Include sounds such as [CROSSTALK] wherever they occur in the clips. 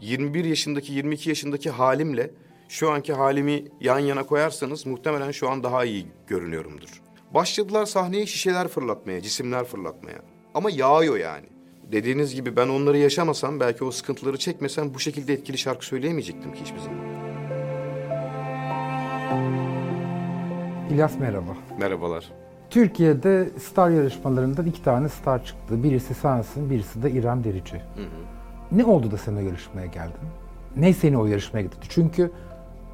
21 yaşındaki 22 yaşındaki halimle şu anki halimi yan yana koyarsanız muhtemelen şu an daha iyi görünüyorumdur. Başladılar sahneye şişeler fırlatmaya, cisimler fırlatmaya. Ama yağıyor yani. Dediğiniz gibi ben onları yaşamasam, belki o sıkıntıları çekmesem bu şekilde etkili şarkı söyleyemeyecektim ki hiçbir zaman. İlyas merhaba. Merhabalar. Türkiye'de star yarışmalarından iki tane star çıktı. Birisi sensin, birisi de İrem Derici. Ne oldu da sen o yarışmaya geldin? Ne seni o yarışmaya getirdi? Çünkü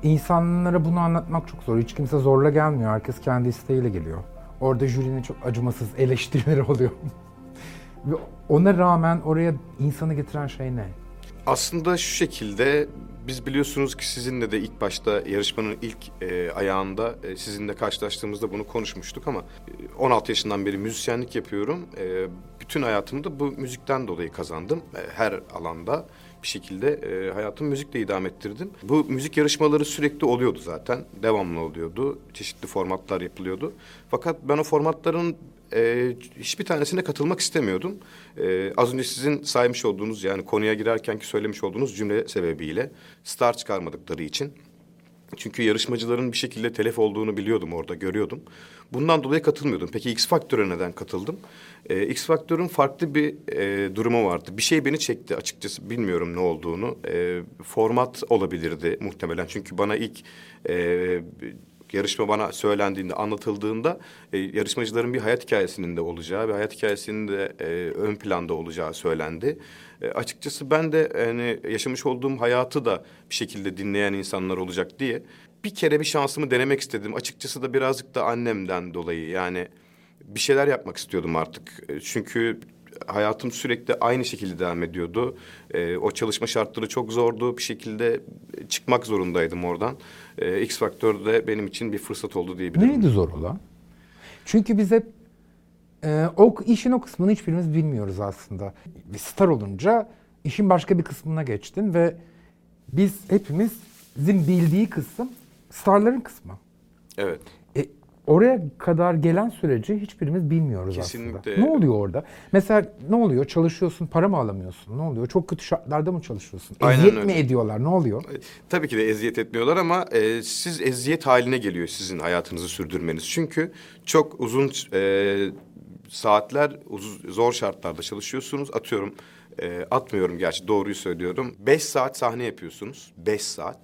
insanlara bunu anlatmak çok zor. Hiç kimse zorla gelmiyor. Herkes kendi isteğiyle geliyor. Orada jürinin çok acımasız eleştirileri [LAUGHS] oluyor. Ve ona rağmen oraya insanı getiren şey ne? Aslında şu şekilde biz biliyorsunuz ki sizinle de ilk başta yarışmanın ilk e, ayağında e, sizinle karşılaştığımızda bunu konuşmuştuk ama e, 16 yaşından beri müzisyenlik yapıyorum. E, bütün hayatımı da bu müzikten dolayı kazandım. E, her alanda bir şekilde e, hayatımı müzikle idame ettirdim. Bu müzik yarışmaları sürekli oluyordu zaten. Devamlı oluyordu. Çeşitli formatlar yapılıyordu. Fakat ben o formatların e, hiçbir tanesine katılmak istemiyordum. E, az önce sizin saymış olduğunuz yani konuya girerkenki söylemiş olduğunuz cümle sebebiyle star çıkarmadıkları için. Çünkü yarışmacıların bir şekilde telef olduğunu biliyordum orada, görüyordum. Bundan dolayı katılmıyordum. Peki X Faktör'e neden katıldım? Ee, X Faktör'ün farklı bir e, durumu vardı. Bir şey beni çekti açıkçası bilmiyorum ne olduğunu. Ee, format olabilirdi muhtemelen. Çünkü bana ilk e, yarışma bana söylendiğinde, anlatıldığında e, yarışmacıların bir hayat hikayesinin de olacağı ve hayat hikayesinin de e, ön planda olacağı söylendi. E, açıkçası ben de yani yaşamış olduğum hayatı da bir şekilde dinleyen insanlar olacak diye bir kere bir şansımı denemek istedim. Açıkçası da birazcık da annemden dolayı yani bir şeyler yapmak istiyordum artık. E, Çünkü hayatım sürekli aynı şekilde devam ediyordu. E, o çalışma şartları çok zordu. Bir şekilde çıkmak zorundaydım oradan. E, X Faktör de benim için bir fırsat oldu diyebilirim. Neydi zor olan? Çünkü biz hep e, o işin o kısmını hiçbirimiz bilmiyoruz aslında. Bir star olunca işin başka bir kısmına geçtin ve biz hepimizin bildiği kısım starların kısmı. Evet. Oraya kadar gelen süreci hiçbirimiz bilmiyoruz Kesinlikle. aslında. Ne oluyor orada? Mesela ne oluyor? Çalışıyorsun, para mı alamıyorsun? Ne oluyor? Çok kötü şartlarda mı çalışıyorsun? Aynen Eziyet öyle. mi ediyorlar? Ne oluyor? E, Tabii ki de eziyet etmiyorlar ama e, siz eziyet haline geliyor sizin hayatınızı sürdürmeniz. Çünkü çok uzun e, saatler, uz- zor şartlarda çalışıyorsunuz. Atıyorum, e, atmıyorum gerçi doğruyu söylüyorum. Beş saat sahne yapıyorsunuz. Beş saat.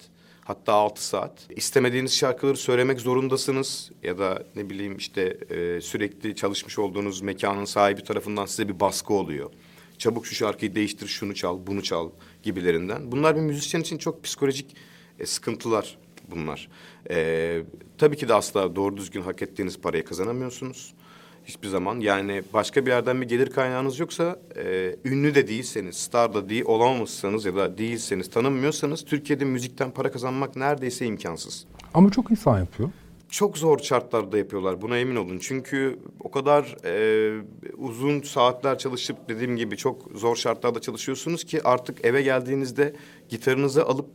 Hatta altı saat. İstemediğiniz şarkıları söylemek zorundasınız. Ya da ne bileyim işte e, sürekli çalışmış olduğunuz mekanın sahibi tarafından size bir baskı oluyor çabuk şu şarkıyı değiştir, şunu çal, bunu çal gibilerinden. Bunlar bir müzisyen için çok psikolojik e, sıkıntılar bunlar. E, tabii ki de asla doğru düzgün hak ettiğiniz parayı kazanamıyorsunuz. Hiçbir zaman. Yani başka bir yerden bir gelir kaynağınız yoksa, e, ünlü de değilseniz, star da değil, olamamışsanız ya da değilseniz, tanınmıyorsanız Türkiye'de müzikten para kazanmak neredeyse imkansız Ama çok insan yapıyor. çok zor şartlarda yapıyorlar. Buna emin olun. Çünkü o kadar e, uzun saatler çalışıp dediğim gibi çok zor şartlarda çalışıyorsunuz ki artık eve geldiğinizde gitarınızı alıp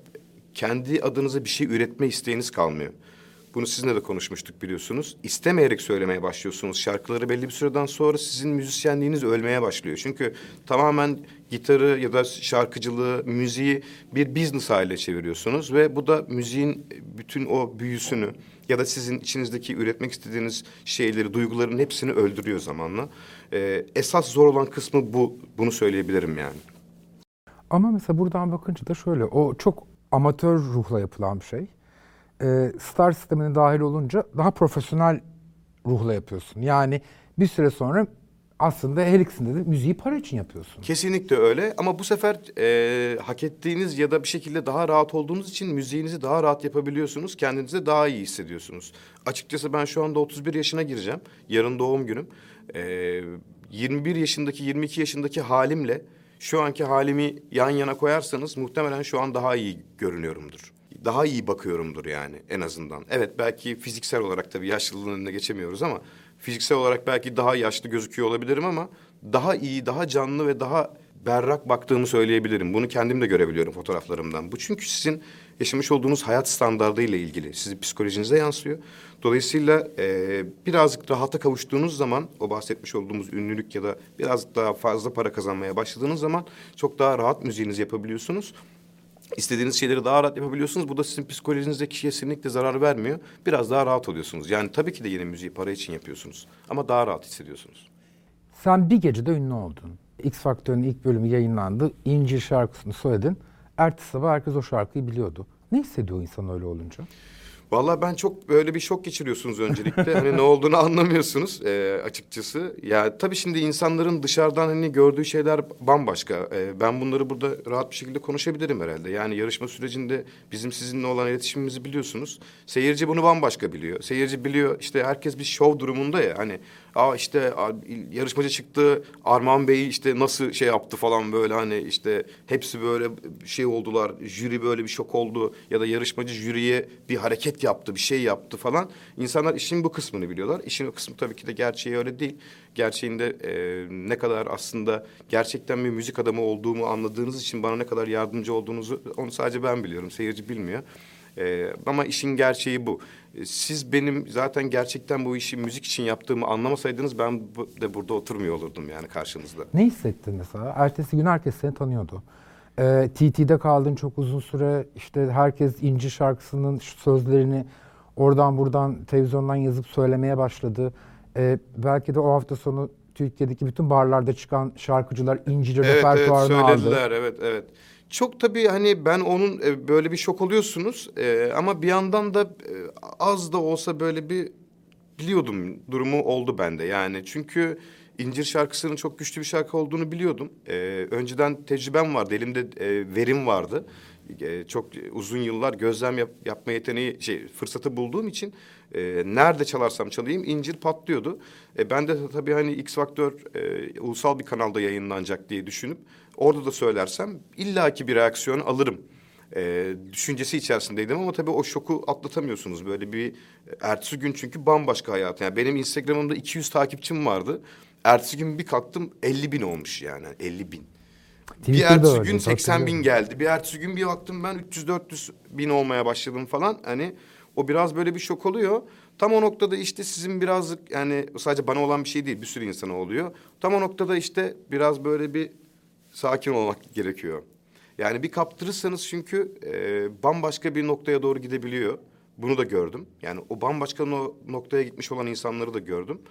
kendi adınıza bir şey üretme isteğiniz kalmıyor. Bunu sizinle de konuşmuştuk biliyorsunuz. İstemeyerek söylemeye başlıyorsunuz. Şarkıları belli bir süreden sonra sizin müzisyenliğiniz ölmeye başlıyor. Çünkü tamamen gitarı ya da şarkıcılığı, müziği bir business haline çeviriyorsunuz. Ve bu da müziğin bütün o büyüsünü ya da sizin içinizdeki üretmek istediğiniz şeyleri, duyguların hepsini öldürüyor zamanla. Ee, esas zor olan kısmı bu. Bunu söyleyebilirim yani. Ama mesela buradan bakınca da şöyle, o çok amatör ruhla yapılan bir şey. Ee, star sistemine dahil olunca daha profesyonel ruhla yapıyorsun. Yani bir süre sonra aslında her ikisinde de müziği para için yapıyorsun. Kesinlikle öyle ama bu sefer e, hak ettiğiniz ya da bir şekilde daha rahat olduğunuz için müziğinizi daha rahat yapabiliyorsunuz. Kendinizi daha iyi hissediyorsunuz. Açıkçası ben şu anda 31 yaşına gireceğim. Yarın doğum günüm. E, 21 yaşındaki 22 yaşındaki halimle şu anki halimi yan yana koyarsanız muhtemelen şu an daha iyi görünüyorumdur. Daha iyi bakıyorumdur yani en azından. Evet belki fiziksel olarak tabii yaşlılığın önüne geçemiyoruz ama fiziksel olarak belki daha yaşlı gözüküyor olabilirim ama daha iyi, daha canlı ve daha berrak baktığımı söyleyebilirim. Bunu kendim de görebiliyorum fotoğraflarımdan. Bu çünkü sizin yaşamış olduğunuz hayat standardı ile ilgili. Sizin psikolojinize yansıyor. Dolayısıyla e, birazcık rahata kavuştuğunuz zaman o bahsetmiş olduğumuz ünlülük ya da birazcık daha fazla para kazanmaya başladığınız zaman çok daha rahat müziğinizi yapabiliyorsunuz. İstediğiniz şeyleri daha rahat yapabiliyorsunuz. Bu da sizin psikolojinize kesinlikle zarar vermiyor. Biraz daha rahat oluyorsunuz. Yani tabii ki de yine müziği para için yapıyorsunuz. Ama daha rahat hissediyorsunuz. Sen bir gecede ünlü oldun. X Faktör'ün ilk bölümü yayınlandı. İncir şarkısını söyledin. Ertesi sabah herkes o şarkıyı biliyordu. Ne hissediyor insan öyle olunca? Vallahi ben çok böyle bir şok geçiriyorsunuz öncelikle. hani ne olduğunu anlamıyorsunuz e, açıkçası. Ya tabii şimdi insanların dışarıdan hani gördüğü şeyler bambaşka. E, ben bunları burada rahat bir şekilde konuşabilirim herhalde. Yani yarışma sürecinde bizim sizinle olan iletişimimizi biliyorsunuz. Seyirci bunu bambaşka biliyor. Seyirci biliyor işte herkes bir şov durumunda ya hani Aa işte yarışmacı çıktı Arman Bey işte nasıl şey yaptı falan böyle hani işte hepsi böyle şey oldular. Jüri böyle bir şok oldu ya da yarışmacı jüriye bir hareket yaptı, bir şey yaptı falan. İnsanlar işin bu kısmını biliyorlar. İşin o kısmı tabii ki de gerçeği öyle değil. Gerçeğinde e, ne kadar aslında gerçekten bir müzik adamı olduğumu anladığınız için bana ne kadar yardımcı olduğunuzu onu sadece ben biliyorum. Seyirci bilmiyor. Ee, ama işin gerçeği bu. Ee, siz benim zaten gerçekten bu işi müzik için yaptığımı anlamasaydınız ben bu, de burada oturmuyor olurdum yani karşınızda. Ne hissettin mesela? Ertesi gün herkes seni tanıyordu. Ee, TT'de kaldın çok uzun süre. İşte herkes İnci şarkısının sözlerini oradan buradan televizyondan yazıp söylemeye başladı. Ee, belki de o hafta sonu Türkiye'deki bütün barlarda çıkan şarkıcılar İnci'de evet, repertuarını evet, söylediler, aldı. Evet, evet. Çok tabii hani ben onun e, böyle bir şok oluyorsunuz e, ama bir yandan da e, az da olsa böyle bir biliyordum durumu oldu bende yani çünkü İncir şarkısının çok güçlü bir şarkı olduğunu biliyordum. E, önceden tecrübem vardı, elimde e, verim vardı. E, çok uzun yıllar gözlem yap, yapma yeteneği, şey fırsatı bulduğum için e, nerede çalarsam çalayım incir patlıyordu. E, ben de tabii hani X Faktör e, ulusal bir kanalda yayınlanacak diye düşünüp orada da söylersem illaki bir reaksiyon alırım. E, düşüncesi içerisindeydim ama tabii o şoku atlatamıyorsunuz. Böyle bir ertesi gün çünkü bambaşka hayat. Yani benim Instagram'ımda 200 takipçim vardı. Ertesi gün bir kalktım 50 bin olmuş yani 50 bin. bir ertesi gün 80 bin geldi. Bir ertesi gün bir baktım ben 300-400 bin olmaya başladım falan. Hani o biraz böyle bir şok oluyor. Tam o noktada işte sizin birazcık yani sadece bana olan bir şey değil bir sürü insana oluyor. Tam o noktada işte biraz böyle bir sakin olmak gerekiyor. Yani bir kaptırırsanız çünkü e, bambaşka bir noktaya doğru gidebiliyor. Bunu da gördüm. Yani o bambaşka no noktaya gitmiş olan insanları da gördüm.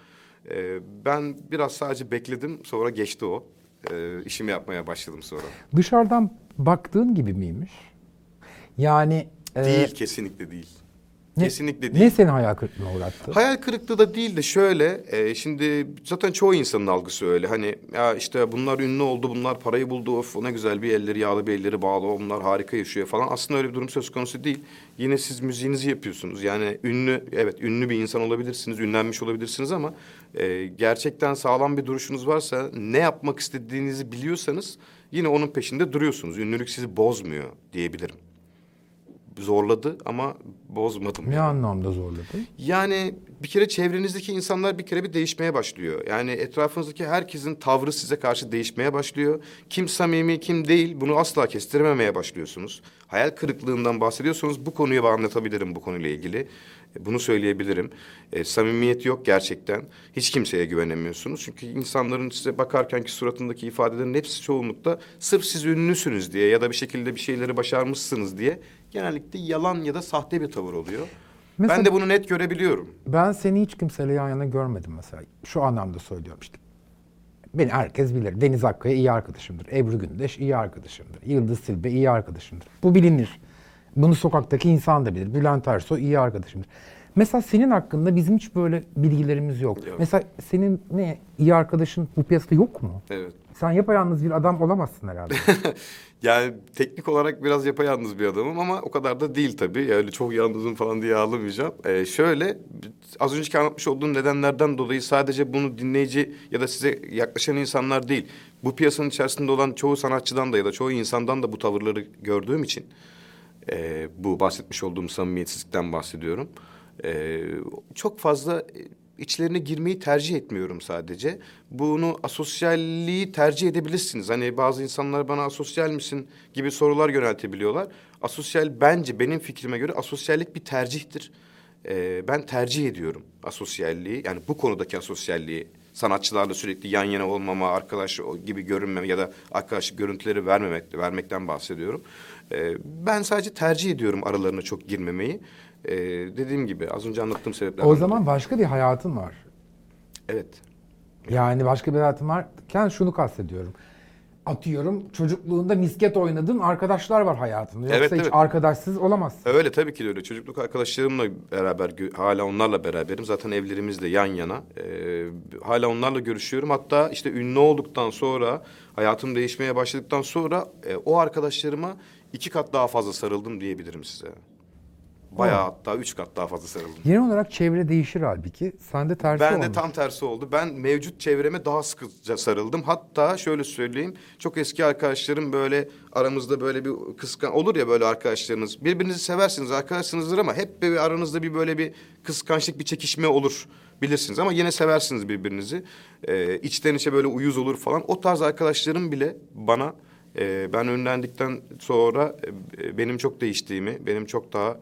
E, ben biraz sadece bekledim sonra geçti o. E, işimi yapmaya başladım sonra. Dışarıdan baktığın gibi miymiş? Yani... Değil e, kesinlikle değil. Ne, Kesinlikle değil. Ne seni hayal kırıklığına uğrattı? Hayal kırıklığı da değil de şöyle. E, şimdi zaten çoğu insanın algısı öyle. Hani ya işte bunlar ünlü oldu, bunlar parayı buldu. Of ne güzel bir elleri yağlı bir elleri bağlı. Onlar harika yaşıyor falan. Aslında öyle bir durum söz konusu değil. Yine siz müziğinizi yapıyorsunuz. Yani ünlü, evet ünlü bir insan olabilirsiniz, ünlenmiş olabilirsiniz ama... E, gerçekten sağlam bir duruşunuz varsa, ne yapmak istediğinizi biliyorsanız... Yine onun peşinde duruyorsunuz. Ünlülük sizi bozmuyor diyebilirim zorladı ama bozmadım. Ne yani. anlamda zorladı? Yani bir kere çevrenizdeki insanlar bir kere bir değişmeye başlıyor. Yani etrafınızdaki herkesin tavrı size karşı değişmeye başlıyor. Kim samimi kim değil bunu asla kestirememeye başlıyorsunuz. Hayal kırıklığından bahsediyorsanız bu konuyu anlatabilirim bu konuyla ilgili. E, bunu söyleyebilirim. E, samimiyet yok gerçekten. Hiç kimseye güvenemiyorsunuz. Çünkü insanların size bakarkenki suratındaki ifadelerin hepsi çoğunlukla sırf siz ünlüsünüz diye ya da bir şekilde bir şeyleri başarmışsınız diye genellikle yalan ya da sahte bir tavır oluyor. Mesela, ben de bunu net görebiliyorum. Ben seni hiç kimseyle yan yana görmedim mesela. Şu anlamda söylüyorum işte. Beni herkes bilir. Deniz Akkaya iyi arkadaşımdır. Ebru Gündeş iyi arkadaşımdır. Yıldız Silbe iyi arkadaşımdır. Bu bilinir. Bunu sokaktaki insan da bilir. Bülent Ersoy iyi arkadaşımdır. Mesela senin hakkında bizim hiç böyle bilgilerimiz yok. yok. Mesela senin ne iyi arkadaşın bu piyasada yok mu? Evet. Sen yapayalnız bir adam olamazsın herhalde. [LAUGHS] yani teknik olarak biraz yapayalnız bir adamım ama o kadar da değil tabii. Yani çok yalnızım falan diye ağlamayacağım. Ee, şöyle az önceki anlatmış olduğum nedenlerden dolayı sadece bunu dinleyici ya da size yaklaşan insanlar değil. Bu piyasanın içerisinde olan çoğu sanatçıdan da ya da çoğu insandan da bu tavırları gördüğüm için e, bu bahsetmiş olduğum samimiyetsizlikten bahsediyorum. E, çok fazla içlerine girmeyi tercih etmiyorum sadece. Bunu asosyalliği tercih edebilirsiniz. Hani bazı insanlar bana asosyal misin gibi sorular yöneltebiliyorlar. Asosyal bence benim fikrime göre asosyallik bir tercihtir. Ee, ben tercih ediyorum asosyalliği. Yani bu konudaki asosyalliği sanatçılarla sürekli yan yana olmama, arkadaş gibi görünmeme ya da arkadaşlık görüntüleri vermemek, vermekten bahsediyorum. E, ben sadece tercih ediyorum aralarına çok girmemeyi. E, dediğim gibi az önce anlattığım sebeplerden O zaman başka bir hayatın var. Evet. Yani başka bir hayatım varken şunu kastediyorum. Atıyorum çocukluğunda misket oynadın arkadaşlar var hayatında. Yoksa Evet, hiç evet. arkadaşsız olamazsın. Öyle tabii ki de öyle. Çocukluk arkadaşlarımla beraber, hala onlarla beraberim. Zaten evlerimiz de yan yana. Ee, hala onlarla görüşüyorum. Hatta işte ünlü olduktan sonra, hayatım değişmeye başladıktan sonra e, o arkadaşlarıma iki kat daha fazla sarıldım diyebilirim size. Bayağı hatta üç kat daha fazla sarıldım. Genel olarak çevre değişir halbuki. Sende tersi Ben de olmuş. tam tersi oldu. Ben mevcut çevreme daha sıkıca sarıldım. Hatta şöyle söyleyeyim. Çok eski arkadaşlarım böyle aramızda böyle bir kıskan olur ya böyle arkadaşlarınız. Birbirinizi seversiniz, arkadaşsınızdır ama hep bir aranızda bir böyle bir kıskançlık, bir çekişme olur. Bilirsiniz ama yine seversiniz birbirinizi. Ee, içten içe böyle uyuz olur falan. O tarz arkadaşlarım bile bana e, ben önlendikten sonra e, benim çok değiştiğimi, benim çok daha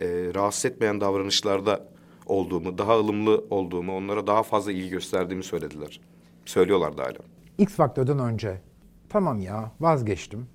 e, rahatsız etmeyen davranışlarda olduğumu, daha ılımlı olduğumu, onlara daha fazla ilgi gösterdiğimi söylediler. Söylüyorlar da hala. X Faktör'den önce tamam ya vazgeçtim.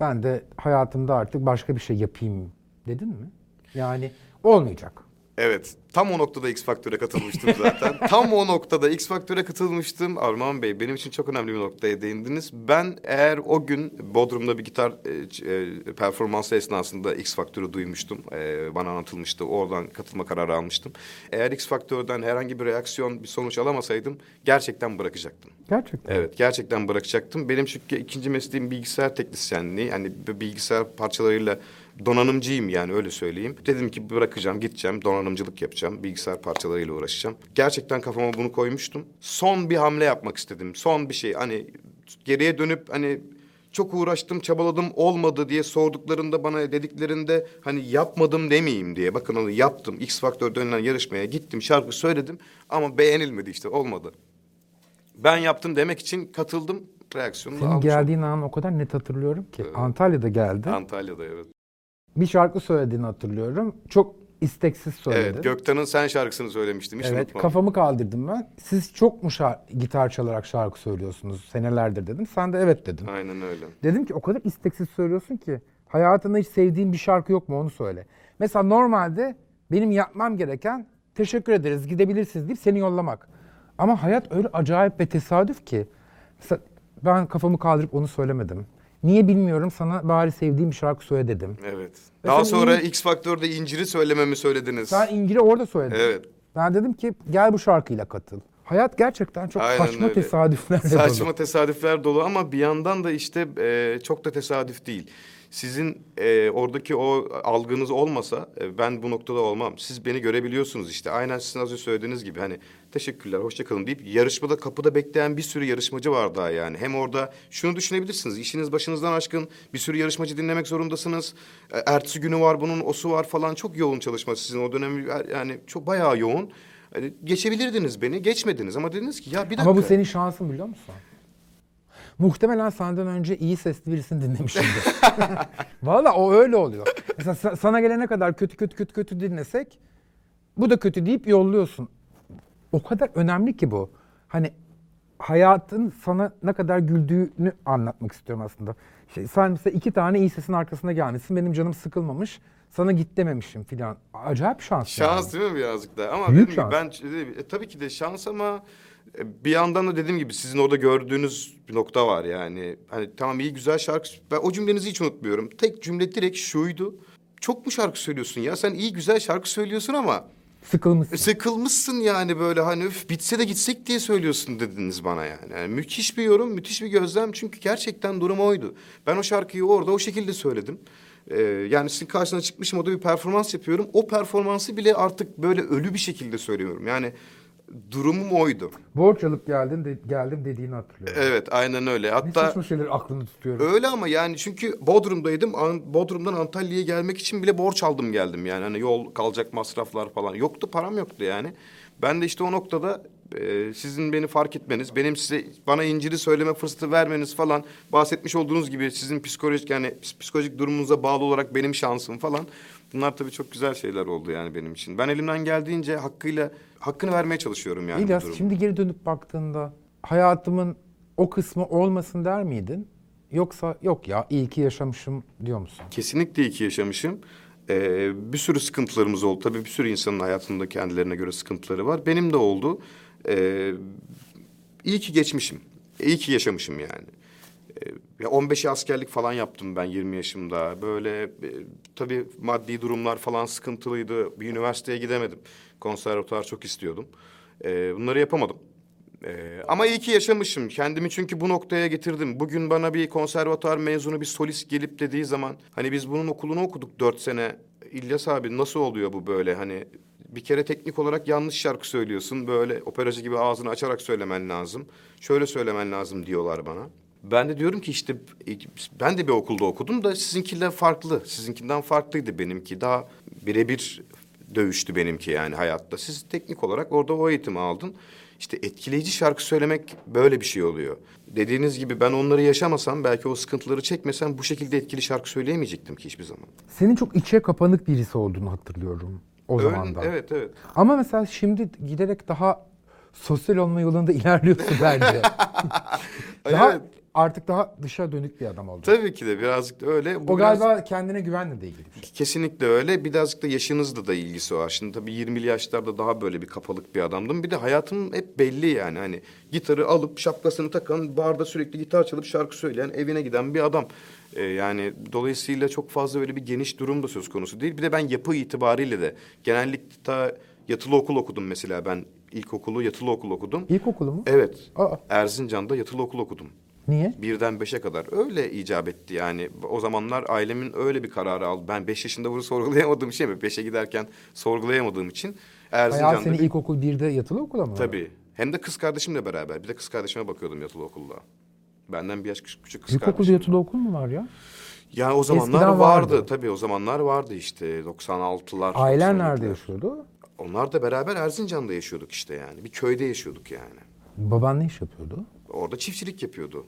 Ben de hayatımda artık başka bir şey yapayım dedin mi? Yani olmayacak. Evet, tam o noktada X Faktör'e katılmıştım zaten. [LAUGHS] tam o noktada X Faktör'e katılmıştım. Armağan Bey, benim için çok önemli bir noktaya değindiniz. Ben eğer o gün Bodrum'da bir gitar e, e, performansı esnasında X Faktör'ü duymuştum. E, bana anlatılmıştı. Oradan katılma kararı almıştım. Eğer X Faktör'den herhangi bir reaksiyon, bir sonuç alamasaydım gerçekten bırakacaktım. Gerçekten. Evet gerçekten bırakacaktım. Benim çünkü ikinci mesleğim bilgisayar teknisyenliği. Yani bilgisayar parçalarıyla donanımcıyım yani öyle söyleyeyim. Dedim ki bırakacağım gideceğim donanımcılık yapacağım. Bilgisayar parçalarıyla uğraşacağım. Gerçekten kafama bunu koymuştum. Son bir hamle yapmak istedim. Son bir şey hani geriye dönüp hani çok uğraştım, çabaladım, olmadı diye sorduklarında bana dediklerinde hani yapmadım demeyeyim diye. Bakın onu yaptım. X Faktör denilen yarışmaya gittim, şarkı söyledim ama beğenilmedi işte, olmadı. Ben yaptım demek için katıldım. Reaksiyonu Senin almış oldum. geldiğin an o kadar net hatırlıyorum ki. Antalya'da geldi. Antalya'da evet. Bir şarkı söylediğini hatırlıyorum. Çok isteksiz söyledin. Evet, Gökten'in Sen şarkısını söylemiştim. Hiç Evet, unutmam. kafamı kaldırdım ben. Siz çok mu şar- gitar çalarak şarkı söylüyorsunuz senelerdir dedim. Sen de evet dedin. Aynen öyle. Dedim ki o kadar isteksiz söylüyorsun ki hayatında hiç sevdiğin bir şarkı yok mu onu söyle. Mesela normalde benim yapmam gereken teşekkür ederiz gidebilirsiniz deyip seni yollamak. Ama hayat öyle acayip ve tesadüf ki. Mesela ben kafamı kaldırıp onu söylemedim. Niye bilmiyorum sana bari sevdiğim bir şarkı söyle dedim. Evet. Ve Daha sonra iyi- X Faktör'de inciri söylememi söylediniz. Sen İngilizce orada söyledin. Evet. Ben dedim ki gel bu şarkıyla katıl. Hayat gerçekten çok Aynen saçma öyle. tesadüflerle Saçma dolu. tesadüfler dolu ama bir yandan da işte e, çok da tesadüf değil. Sizin e, oradaki o algınız olmasa e, ben bu noktada olmam. Siz beni görebiliyorsunuz işte. Aynen sizin az önce söylediğiniz gibi hani teşekkürler, hoşçakalın deyip yarışmada kapıda bekleyen bir sürü yarışmacı var daha yani. Hem orada şunu düşünebilirsiniz. işiniz başınızdan aşkın bir sürü yarışmacı dinlemek zorundasınız. E, ertesi günü var bunun, osu var falan. Çok yoğun çalışma sizin o dönem yani çok bayağı yoğun. Hani geçebilirdiniz beni, geçmediniz ama dediniz ki ya bir dakika. Ama bu senin şansın biliyor musun? Muhtemelen senden önce iyi sesli birisini dinlemişimdir. [LAUGHS] Valla o öyle oluyor. Mesela sa- sana gelene kadar kötü kötü kötü kötü dinlesek bu da kötü deyip yolluyorsun. O kadar önemli ki bu. Hani hayatın sana ne kadar güldüğünü anlatmak istiyorum aslında. Şey, sen mesela iki tane iyi sesin arkasında gelmişsin. Benim canım sıkılmamış. Sana git dememişim filan. Acayip şans. yani. Şans değil mi birazcık da? Ama Büyük gibi ben e, tabii ki de şans ama bir yandan da dediğim gibi sizin orada gördüğünüz bir nokta var yani. Hani tamam iyi güzel şarkı ben o cümlenizi hiç unutmuyorum. Tek cümle direkt şuydu. Çok mu şarkı söylüyorsun ya? Sen iyi güzel şarkı söylüyorsun ama Sıkılmışsın. sıkılmışsın yani böyle hani öf bitse de gitsek diye söylüyorsun dediniz bana yani. yani. Müthiş bir yorum, müthiş bir gözlem çünkü gerçekten durum oydu. Ben o şarkıyı orada o şekilde söyledim. Ee, yani sizin karşına çıkmışım orada bir performans yapıyorum. O performansı bile artık böyle ölü bir şekilde söylüyorum. Yani durumum oydu. Borç alıp geldin de, geldim dediğini hatırlıyorum. Evet aynen öyle. Ne Hatta saçma şeyleri aklını tutuyorum. öyle ama yani çünkü Bodrum'daydım. An- Bodrum'dan Antalya'ya gelmek için bile borç aldım geldim yani. Hani yol kalacak masraflar falan. Yoktu param yoktu yani. Ben de işte o noktada e, sizin beni fark etmeniz, benim size bana inciri söyleme fırsatı vermeniz falan bahsetmiş olduğunuz gibi sizin psikolojik yani ps- psikolojik durumunuza bağlı olarak benim şansım falan. Bunlar tabii çok güzel şeyler oldu yani benim için. Ben elimden geldiğince hakkıyla hakkını vermeye çalışıyorum yani bu İlyas şimdi geri dönüp baktığında hayatımın o kısmı olmasın der miydin? Yoksa yok ya iyi ki yaşamışım diyor musun? Kesinlikle iyi ki yaşamışım. Ee, bir sürü sıkıntılarımız oldu. Tabii bir sürü insanın hayatında kendilerine göre sıkıntıları var. Benim de oldu. Ee, iyi ki geçmişim. İyi ki yaşamışım yani. Ya 15 askerlik falan yaptım ben 20 yaşımda. Böyle e, tabii maddi durumlar falan sıkıntılıydı. Bir üniversiteye gidemedim. Konservatuar çok istiyordum. Ee, bunları yapamadım. Ee, ama iyi ki yaşamışım. Kendimi çünkü bu noktaya getirdim. Bugün bana bir konservatuar mezunu bir solist gelip dediği zaman... ...hani biz bunun okulunu okuduk dört sene. İlyas abi nasıl oluyor bu böyle hani... Bir kere teknik olarak yanlış şarkı söylüyorsun. Böyle operacı gibi ağzını açarak söylemen lazım. Şöyle söylemen lazım diyorlar bana. Ben de diyorum ki işte ben de bir okulda okudum da sizinkiler farklı. Sizinkinden farklıydı benimki. Daha birebir dövüştü benimki yani hayatta. Siz teknik olarak orada o eğitimi aldın. İşte etkileyici şarkı söylemek böyle bir şey oluyor. Dediğiniz gibi ben onları yaşamasam belki o sıkıntıları çekmesem bu şekilde etkili şarkı söyleyemeyecektim ki hiçbir zaman. Senin çok içe kapanık birisi olduğunu hatırlıyorum o Öyle- zamandan. Evet evet. Ama mesela şimdi giderek daha sosyal olma yolunda [LAUGHS] ilerliyorsun bence. [LAUGHS] daha Evet. Artık daha dışa dönük bir adam oldun. Tabii ki de birazcık da öyle. Bu O biraz- galiba kendine güvenle de ilgili bir şey. Kesinlikle öyle. Birazcık da yaşınızla da ilgisi var. Şimdi tabii 20'li yaşlarda daha böyle bir kapalık bir adamdım. Bir de hayatım hep belli yani. Hani gitarı alıp şapkasını takan, barda sürekli gitar çalıp şarkı söyleyen, evine giden bir adam. Ee, yani dolayısıyla çok fazla öyle bir geniş durum da söz konusu değil. Bir de ben yapı itibariyle de genellikle yatılı okul okudum mesela ben. ilkokulu yatılı okul okudum. İlkokulu mu? Evet. Aa, Erzincan'da yatılı okul okudum. Niye? Birden beşe kadar öyle icap etti yani. O zamanlar ailemin öyle bir kararı aldı. Ben beş yaşında bunu [LAUGHS] sorgulayamadığım şey mi? Beşe giderken sorgulayamadığım için Erzincan'da... seni bir- ilkokul birde yatılı okula mı? Tabii. Hem de kız kardeşimle beraber. Bir de kız kardeşime bakıyordum yatılı okulda. Benden bir yaş küçük, küçük kız İlkokul kardeşim. yatılı okul mu var ya? Yani o zamanlar Eskiden vardı. vardı. Tabii o zamanlar vardı işte 96'lar. Ailen 97'ler. nerede yaşıyordu? Onlar da beraber Erzincan'da yaşıyorduk işte yani. Bir köyde yaşıyorduk yani. Baban ne iş yapıyordu? Orada çiftçilik yapıyordu.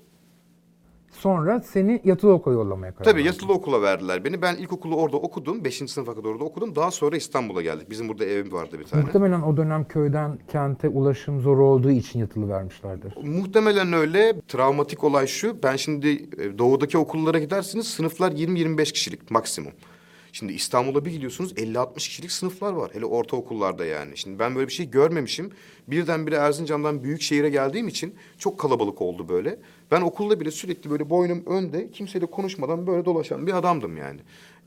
Sonra seni yatılı okula yollamaya karar Tabii verdin. yatılı okula verdiler beni. Ben ilkokulu orada okudum. Beşinci sınıfa kadar orada okudum. Daha sonra İstanbul'a geldik. Bizim burada evim vardı bir tane. Muhtemelen o dönem köyden kente ulaşım zor olduğu için yatılı vermişlerdir. Muhtemelen öyle. Travmatik olay şu. Ben şimdi e, doğudaki okullara gidersiniz. Sınıflar 20-25 kişilik maksimum. Şimdi İstanbul'a bir gidiyorsunuz 50-60 kişilik sınıflar var. Hele ortaokullarda yani. Şimdi ben böyle bir şey görmemişim. Birdenbire Erzincan'dan büyük şehire geldiğim için çok kalabalık oldu böyle. Ben okulda bile sürekli böyle boynum önde kimseyle konuşmadan böyle dolaşan bir adamdım yani.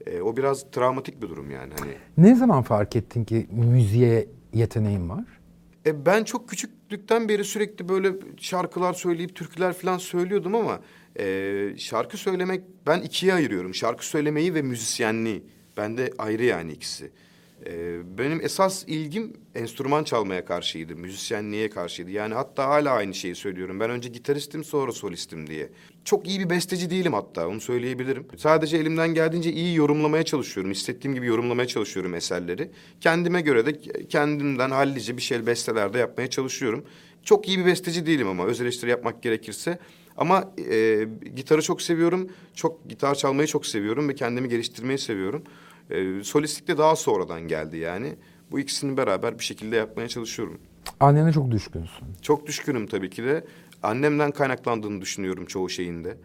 E, o biraz travmatik bir durum yani. Hani Ne zaman fark ettin ki müziğe yeteneğin var? E ben çok küçüklükten beri sürekli böyle şarkılar söyleyip türküler falan söylüyordum ama e, şarkı söylemek ben ikiye ayırıyorum. Şarkı söylemeyi ve müzisyenliği. Bende ayrı yani ikisi. E, benim esas ilgim enstrüman çalmaya karşıydı, müzisyenliğe karşıydı. Yani hatta hala aynı şeyi söylüyorum. Ben önce gitaristim sonra solistim diye. Çok iyi bir besteci değilim hatta onu söyleyebilirim. Sadece elimden geldiğince iyi yorumlamaya çalışıyorum. İstediğim gibi yorumlamaya çalışıyorum eserleri. Kendime göre de kendimden hallice bir şey bestelerde yapmaya çalışıyorum. Çok iyi bir besteci değilim ama öz eleştiri yapmak gerekirse. Ama e, gitarı çok seviyorum. Çok gitar çalmayı çok seviyorum ve kendimi geliştirmeyi seviyorum. E, solistlik de daha sonradan geldi yani. Bu ikisini beraber bir şekilde yapmaya çalışıyorum. Annene çok düşkünsün. Çok düşkünüm tabii ki de. Annemden kaynaklandığını düşünüyorum çoğu şeyinde.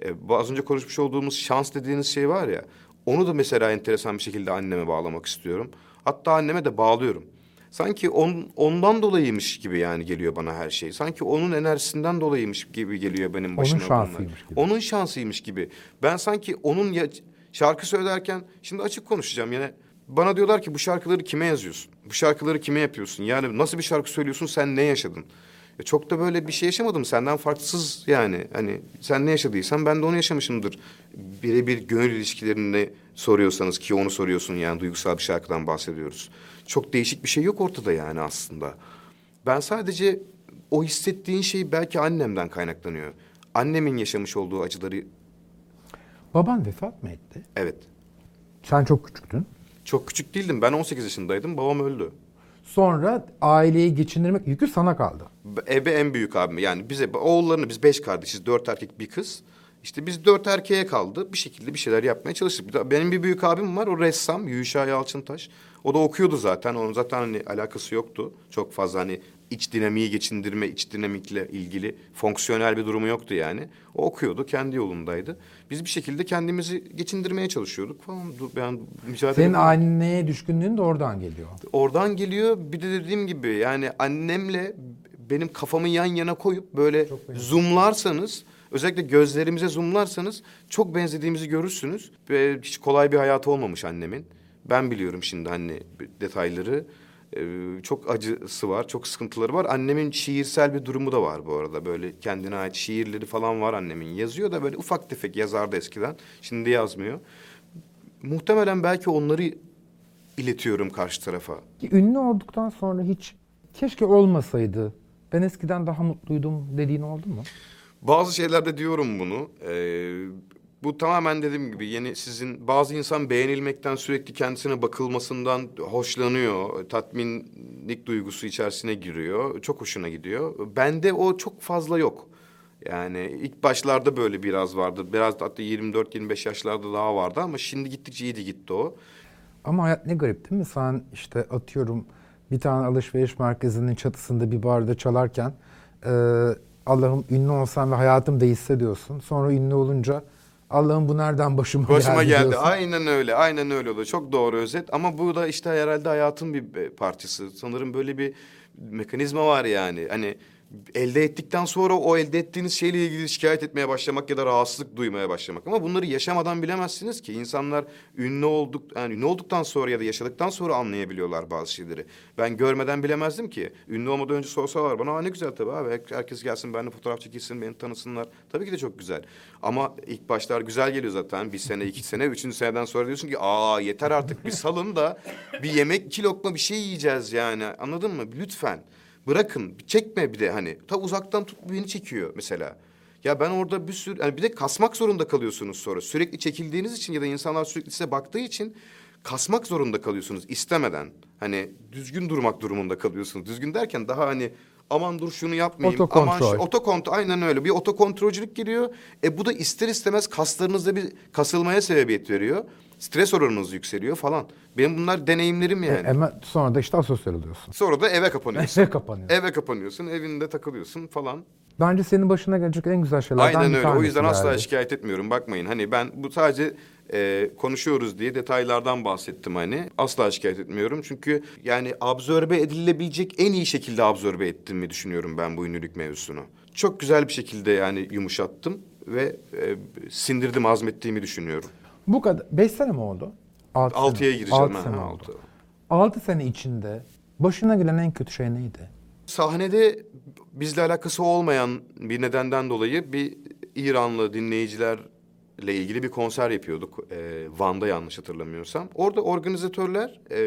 E, az önce konuşmuş olduğumuz şans dediğiniz şey var ya... ...onu da mesela enteresan bir şekilde anneme bağlamak istiyorum. Hatta anneme de bağlıyorum. Sanki on, ondan dolayıymış gibi yani geliyor bana her şey. Sanki onun enerjisinden dolayıymış gibi geliyor benim başıma bunlar. şansıymış gibi. Onun şansıymış gibi. Ben sanki onun ya, şarkı söylerken... ...şimdi açık konuşacağım yine... Bana diyorlar ki bu şarkıları kime yazıyorsun? Bu şarkıları kime yapıyorsun? Yani nasıl bir şarkı söylüyorsun? Sen ne yaşadın? E çok da böyle bir şey yaşamadım. Senden farksız yani. Hani sen ne yaşadıysan ben de onu yaşamışımdır. Birebir gönül ilişkilerini soruyorsanız ki onu soruyorsun yani duygusal bir şarkıdan bahsediyoruz. Çok değişik bir şey yok ortada yani aslında. Ben sadece o hissettiğin şey belki annemden kaynaklanıyor. Annemin yaşamış olduğu acıları Baban vefat mı etti? evet. Sen çok küçüktün. Çok küçük değildim. Ben 18 yaşındaydım. Babam öldü. Sonra aileyi geçindirmek yükü sana kaldı. Ebe en büyük abim. Yani bize oğullarını biz beş kardeşiz. Dört erkek bir kız. İşte biz dört erkeğe kaldı. Bir şekilde bir şeyler yapmaya çalıştık. Bir de Benim bir büyük abim var. O ressam. Yuşa Yalçıntaş. O da okuyordu zaten. Onun zaten hani alakası yoktu. Çok fazla hani iç dinamiği geçindirme, iç dinamikle ilgili fonksiyonel bir durumu yoktu yani. O okuyordu, kendi yolundaydı. Biz bir şekilde kendimizi geçindirmeye çalışıyorduk falan. Dur, Ben mücadele Senin anneye düşkünlüğün de oradan geliyor. Oradan geliyor. Bir de dediğim gibi yani annemle benim kafamı yan yana koyup böyle zoomlarsanız özellikle gözlerimize zoomlarsanız çok benzediğimizi görürsünüz. Ve hiç kolay bir hayatı olmamış annemin. Ben biliyorum şimdi hani detayları. Ee, çok acısı var, çok sıkıntıları var. Annemin şiirsel bir durumu da var bu arada. Böyle kendine ait şiirleri falan var annemin. Yazıyor da böyle ufak tefek yazardı eskiden. Şimdi yazmıyor. Muhtemelen belki onları iletiyorum karşı tarafa. Ünlü olduktan sonra hiç keşke olmasaydı. Ben eskiden daha mutluydum dediğin oldu mu? Bazı şeylerde diyorum bunu. Ee, bu tamamen dediğim gibi yeni sizin bazı insan beğenilmekten sürekli kendisine bakılmasından hoşlanıyor. Tatminlik duygusu içerisine giriyor. Çok hoşuna gidiyor. Bende o çok fazla yok. Yani ilk başlarda böyle biraz vardı. Biraz hatta 24-25 yaşlarda daha vardı ama şimdi gittikçe iyiydi gitti o. Ama hayat ne garip değil mi? Sen işte atıyorum bir tane alışveriş merkezinin çatısında bir barda çalarken e, Allah'ım ünlü olsam ve hayatım değişse diyorsun. Sonra ünlü olunca Allah'ım bu nereden başıma, Başıma geldi, geldi. diyorsun. Aynen öyle. Aynen öyle oluyor. Çok doğru özet. Ama bu da işte herhalde hayatın bir e, parçası. Sanırım böyle bir mekanizma var yani. Hani elde ettikten sonra o elde ettiğiniz şeyle ilgili şikayet etmeye başlamak ya da rahatsızlık duymaya başlamak. Ama bunları yaşamadan bilemezsiniz ki. İnsanlar ünlü olduk yani ünlü olduktan sonra ya da yaşadıktan sonra anlayabiliyorlar bazı şeyleri. Ben görmeden bilemezdim ki. Ünlü olmadan önce sorsalar bana ne güzel tabii abi. Herkes gelsin benimle fotoğraf çekilsin, beni tanısınlar. Tabii ki de çok güzel. Ama ilk başlar güzel geliyor zaten. Bir sene, iki sene, üçüncü seneden sonra diyorsun ki aa yeter artık bir salın da bir yemek, iki lokma bir şey yiyeceğiz yani. Anladın mı? Lütfen. Bırakın. Çekme bir de hani. Ta uzaktan tut beni çekiyor mesela. Ya ben orada bir sürü... Yani bir de kasmak zorunda kalıyorsunuz sonra. Sürekli çekildiğiniz için ya da insanlar sürekli size baktığı için... Kasmak zorunda kalıyorsunuz istemeden. Hani düzgün durmak durumunda kalıyorsunuz. Düzgün derken daha hani aman dur şunu yapmayayım. Aman Otokontrol. şu, otokontrol aynen öyle. Bir otokontrolcülük geliyor. E bu da ister istemez kaslarınızda bir kasılmaya sebebiyet veriyor. Stres oranınız yükseliyor falan. Benim bunlar deneyimlerim yani. Hemen sonra da işte asosyal oluyorsun. Sonra da eve kapanıyorsun. Eve kapanıyorsun. Eve kapanıyorsun, evinde takılıyorsun falan. Bence senin başına gelecek en güzel şeylerden Aynen bir öyle. O yüzden asla şikayet etmiyorum. Bakmayın hani ben bu sadece e, konuşuyoruz diye detaylardan bahsettim hani. Asla şikayet etmiyorum. Çünkü yani absorbe edilebilecek en iyi şekilde absorbe ettiğimi düşünüyorum ben bu ünlülük mevzusunu. Çok güzel bir şekilde yani yumuşattım ve e, sindirdim, azmettiğimi düşünüyorum. Bu kadar. Beş sene mi oldu? Altı sene. Altıya gireceğim. Altı sene altı. oldu. Altı sene içinde başına gelen en kötü şey neydi? Sahnede bizle alakası olmayan bir nedenden dolayı bir İranlı dinleyicilerle ilgili bir konser yapıyorduk. Ee, Van'da yanlış hatırlamıyorsam. Orada organizatörler e,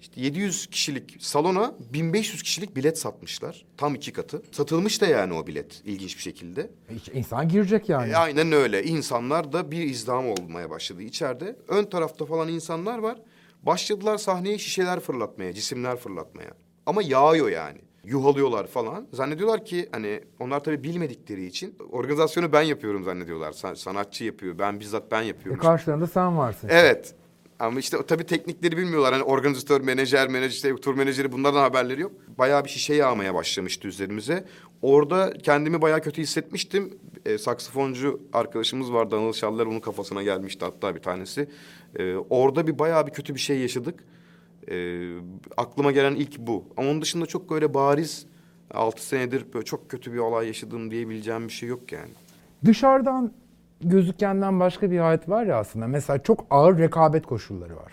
işte 700 kişilik salona 1500 kişilik bilet satmışlar. Tam iki katı. Satılmış da yani o bilet ilginç bir şekilde. Hiç insan girecek yani. E, aynen öyle. İnsanlar da bir izdiham olmaya başladı içeride. Ön tarafta falan insanlar var. Başladılar sahneye şişeler fırlatmaya, cisimler fırlatmaya. Ama yağıyor yani. Yuhalıyorlar falan. Zannediyorlar ki hani onlar tabii bilmedikleri için organizasyonu ben yapıyorum zannediyorlar. San- sanatçı yapıyor. Ben bizzat ben E yapıyorum. karşılarında sen varsın. Evet. Ama işte tabii teknikleri bilmiyorlar. Hani organizatör, menajer, menajer, işte, tur menajeri bunlardan haberleri yok. Bayağı bir şişe yağmaya başlamıştı üzerimize. Orada kendimi bayağı kötü hissetmiştim. E, saksafoncu arkadaşımız vardı Anıl Şallar onun kafasına gelmişti hatta bir tanesi. E, orada bir bayağı bir kötü bir şey yaşadık. E, aklıma gelen ilk bu. Ama onun dışında çok böyle bariz altı senedir böyle çok kötü bir olay yaşadım diyebileceğim bir şey yok yani. Dışarıdan gözükenden başka bir hayat var ya aslında. Mesela çok ağır rekabet koşulları var.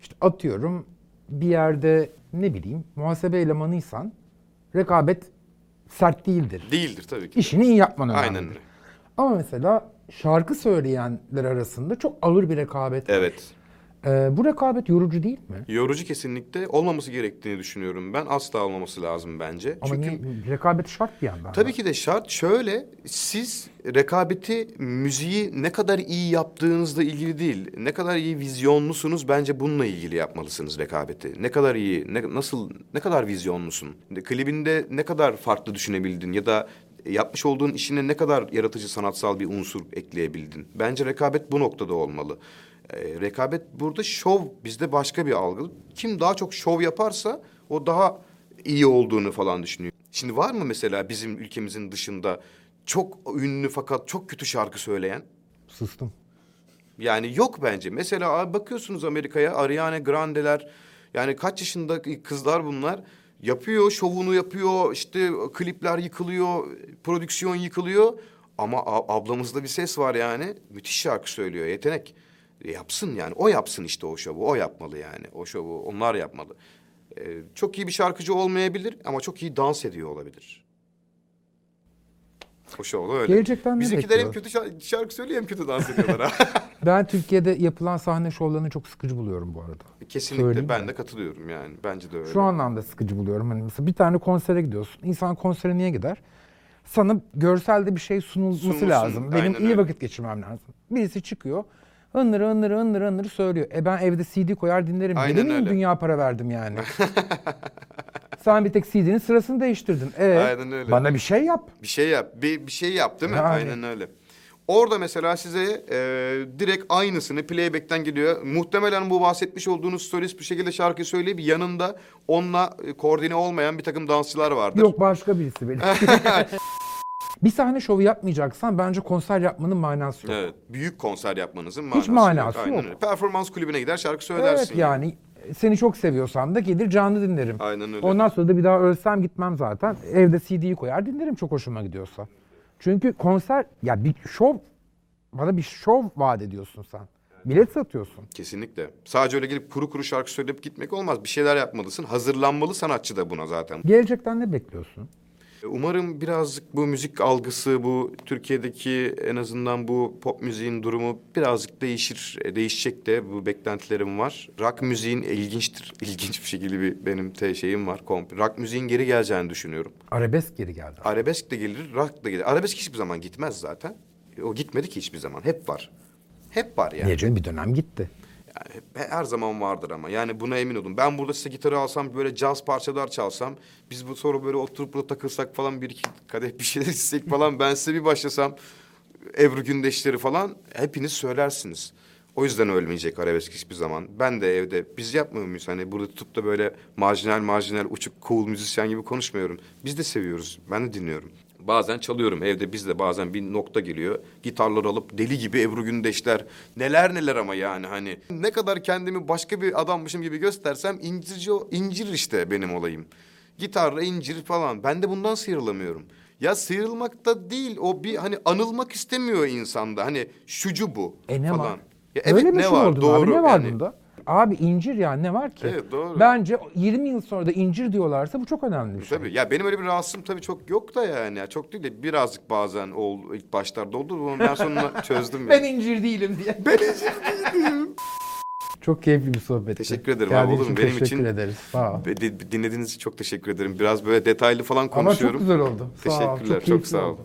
İşte atıyorum bir yerde ne bileyim muhasebe elemanıysan rekabet sert değildir. Değildir tabii ki. İşini iyi yapman önemlidir. Aynen öyle. Ama mesela şarkı söyleyenler arasında çok ağır bir rekabet var. Evet. Ee, bu rekabet yorucu değil mi? Yorucu kesinlikle olmaması gerektiğini düşünüyorum ben. Asla olmaması lazım bence. Ama Çünkü niye? rekabet şart bir yandan. tabii ki de şart şöyle siz rekabeti müziği ne kadar iyi yaptığınızla ilgili değil. Ne kadar iyi vizyonlusunuz bence bununla ilgili yapmalısınız rekabeti. Ne kadar iyi, ne, nasıl, ne kadar vizyonlusun. Klibinde ne kadar farklı düşünebildin ya da yapmış olduğun işine ne kadar yaratıcı sanatsal bir unsur ekleyebildin. Bence rekabet bu noktada olmalı. Ee, rekabet burada şov bizde başka bir algı. Kim daha çok şov yaparsa o daha iyi olduğunu falan düşünüyor. Şimdi var mı mesela bizim ülkemizin dışında çok ünlü fakat çok kötü şarkı söyleyen? Sustum. Yani yok bence. Mesela bakıyorsunuz Amerika'ya Ariana Grande'ler yani kaç yaşında kızlar bunlar yapıyor şovunu yapıyor işte klipler yıkılıyor prodüksiyon yıkılıyor ama ablamızda bir ses var yani müthiş şarkı söylüyor yetenek E, yapsın yani o yapsın işte o şovu o yapmalı yani o şovu onlar yapmalı. Ee, çok iyi bir şarkıcı olmayabilir ama çok iyi dans ediyor olabilir. O şovda öyle. Gelecekten ne Bizimkiler hem bekliyor? kötü şar- şarkı söylüyor hem kötü dans ediyorlar ha. [LAUGHS] Ben Türkiye'de yapılan sahne şovlarını çok sıkıcı buluyorum bu arada. Kesinlikle Söyleyeyim ben de katılıyorum yani. Bence de öyle. Şu anlamda sıkıcı buluyorum. Hani mesela bir tane konsere gidiyorsun. İnsan konsere niye gider? Sana görselde bir şey sunulması Sunulsun, lazım. Benim aynen iyi öyle. vakit geçirmem lazım. Birisi çıkıyor. Hınırı hınırı hınırı hınırı söylüyor. E ben evde CD koyar dinlerim. Aynen Deli miyim öyle. dünya para verdim yani. [LAUGHS] Sen bir tek CD'nin sırasını değiştirdin. E, Aynen öyle. Bana bir şey yap. Bir şey yap. Bir, bir şey yap değil mi? Yani. Aynen öyle. Orada mesela size e, direkt aynısını playback'ten geliyor. Muhtemelen bu bahsetmiş olduğunuz solist bir şekilde şarkı söyleyip yanında onunla e, koordine olmayan bir takım dansçılar vardır. Yok başka birisi benim. [LAUGHS] [LAUGHS] bir sahne şovu yapmayacaksan bence konser yapmanın manası yok. Evet. Büyük konser yapmanızın manası, manası Aynen yok. öyle. Performans kulübüne gider şarkı Evet söylersin. yani seni çok seviyorsam da gelir canlı dinlerim. Aynen öyle. Ondan sonra da bir daha ölsem gitmem zaten. Evde CD'yi koyar dinlerim çok hoşuma gidiyorsa. Çünkü konser ya bir şov bana bir şov vaat ediyorsun sen. Bilet satıyorsun. Kesinlikle. Sadece öyle gelip kuru kuru şarkı söyleyip gitmek olmaz. Bir şeyler yapmalısın. Hazırlanmalı sanatçı da buna zaten. Gelecekten ne bekliyorsun? Umarım birazcık bu müzik algısı, bu Türkiye'deki en azından bu pop müziğin durumu birazcık değişir. E, Değişecek de bu beklentilerim var. Rock müziğin ilginçtir. [LAUGHS] İlginç bir şekilde bir benim te şeyim var. Komple. Rock müziğin geri geleceğini düşünüyorum. Arabesk geri geldi. Arabesk de gelir, rock da gelir. Arabesk hiçbir zaman gitmez zaten. E, O gitmedi ki hiçbir zaman. Hep var. Hep var yani. Niye canım bir dönem gitti. Yani her zaman vardır ama. Yani buna emin olun. Ben burada size gitarı alsam böyle caz parçalar çalsam... ...biz bu sonra böyle oturup burada takılsak falan... ...bir iki kadeh bir şeyler [LAUGHS] içsek falan... ...ben size bir başlasam... ...Ebru Gündeşleri falan... ...hepiniz söylersiniz. O yüzden ölmeyecek arabesk hiçbir zaman. Ben de evde... ...biz yapmıyor muyuz? Hani burada tutup da böyle... ...marjinal marjinal uçuk cool müzisyen gibi konuşmuyorum. Biz de seviyoruz. Ben de dinliyorum. Bazen çalıyorum evde biz de bazen bir nokta geliyor. Gitarları alıp deli gibi Ebru Gündeşler neler neler ama yani hani ne kadar kendimi başka bir adammışım gibi göstersem incirci o- incir işte benim olayım. Gitarla incir falan. Ben de bundan sıyrılamıyorum. Ya sıyrılmak da değil o bir hani anılmak istemiyor insanda. Hani şucu bu E ne falan. var? Ya evet Öyle ne meşhur var oldun doğru. abi ne var yani. bunda? Abi incir ya ne var ki? Evet, doğru. Bence 20 yıl sonra da incir diyorlarsa bu çok önemli bir şey. Tabii ya benim öyle bir rahatsızlığım tabii çok yok da yani. Ya Çok değil de birazcık bazen oldu ilk başlarda oldu. Onu ben sonra [LAUGHS] çözdüm. Ben yani. incir değilim diye. [LAUGHS] Ben incir değilim. Çok keyifli bir sohbetti. Teşekkür ederim Geldiğin abi, olur mu? için Benim teşekkür için- ederiz. Sağ ol. Dinlediğiniz için çok teşekkür ederim. Biraz böyle detaylı falan Ama çok konuşuyorum. güzel oldu. Sağ ol. Teşekkürler, Çok, çok sağ ol. oldu.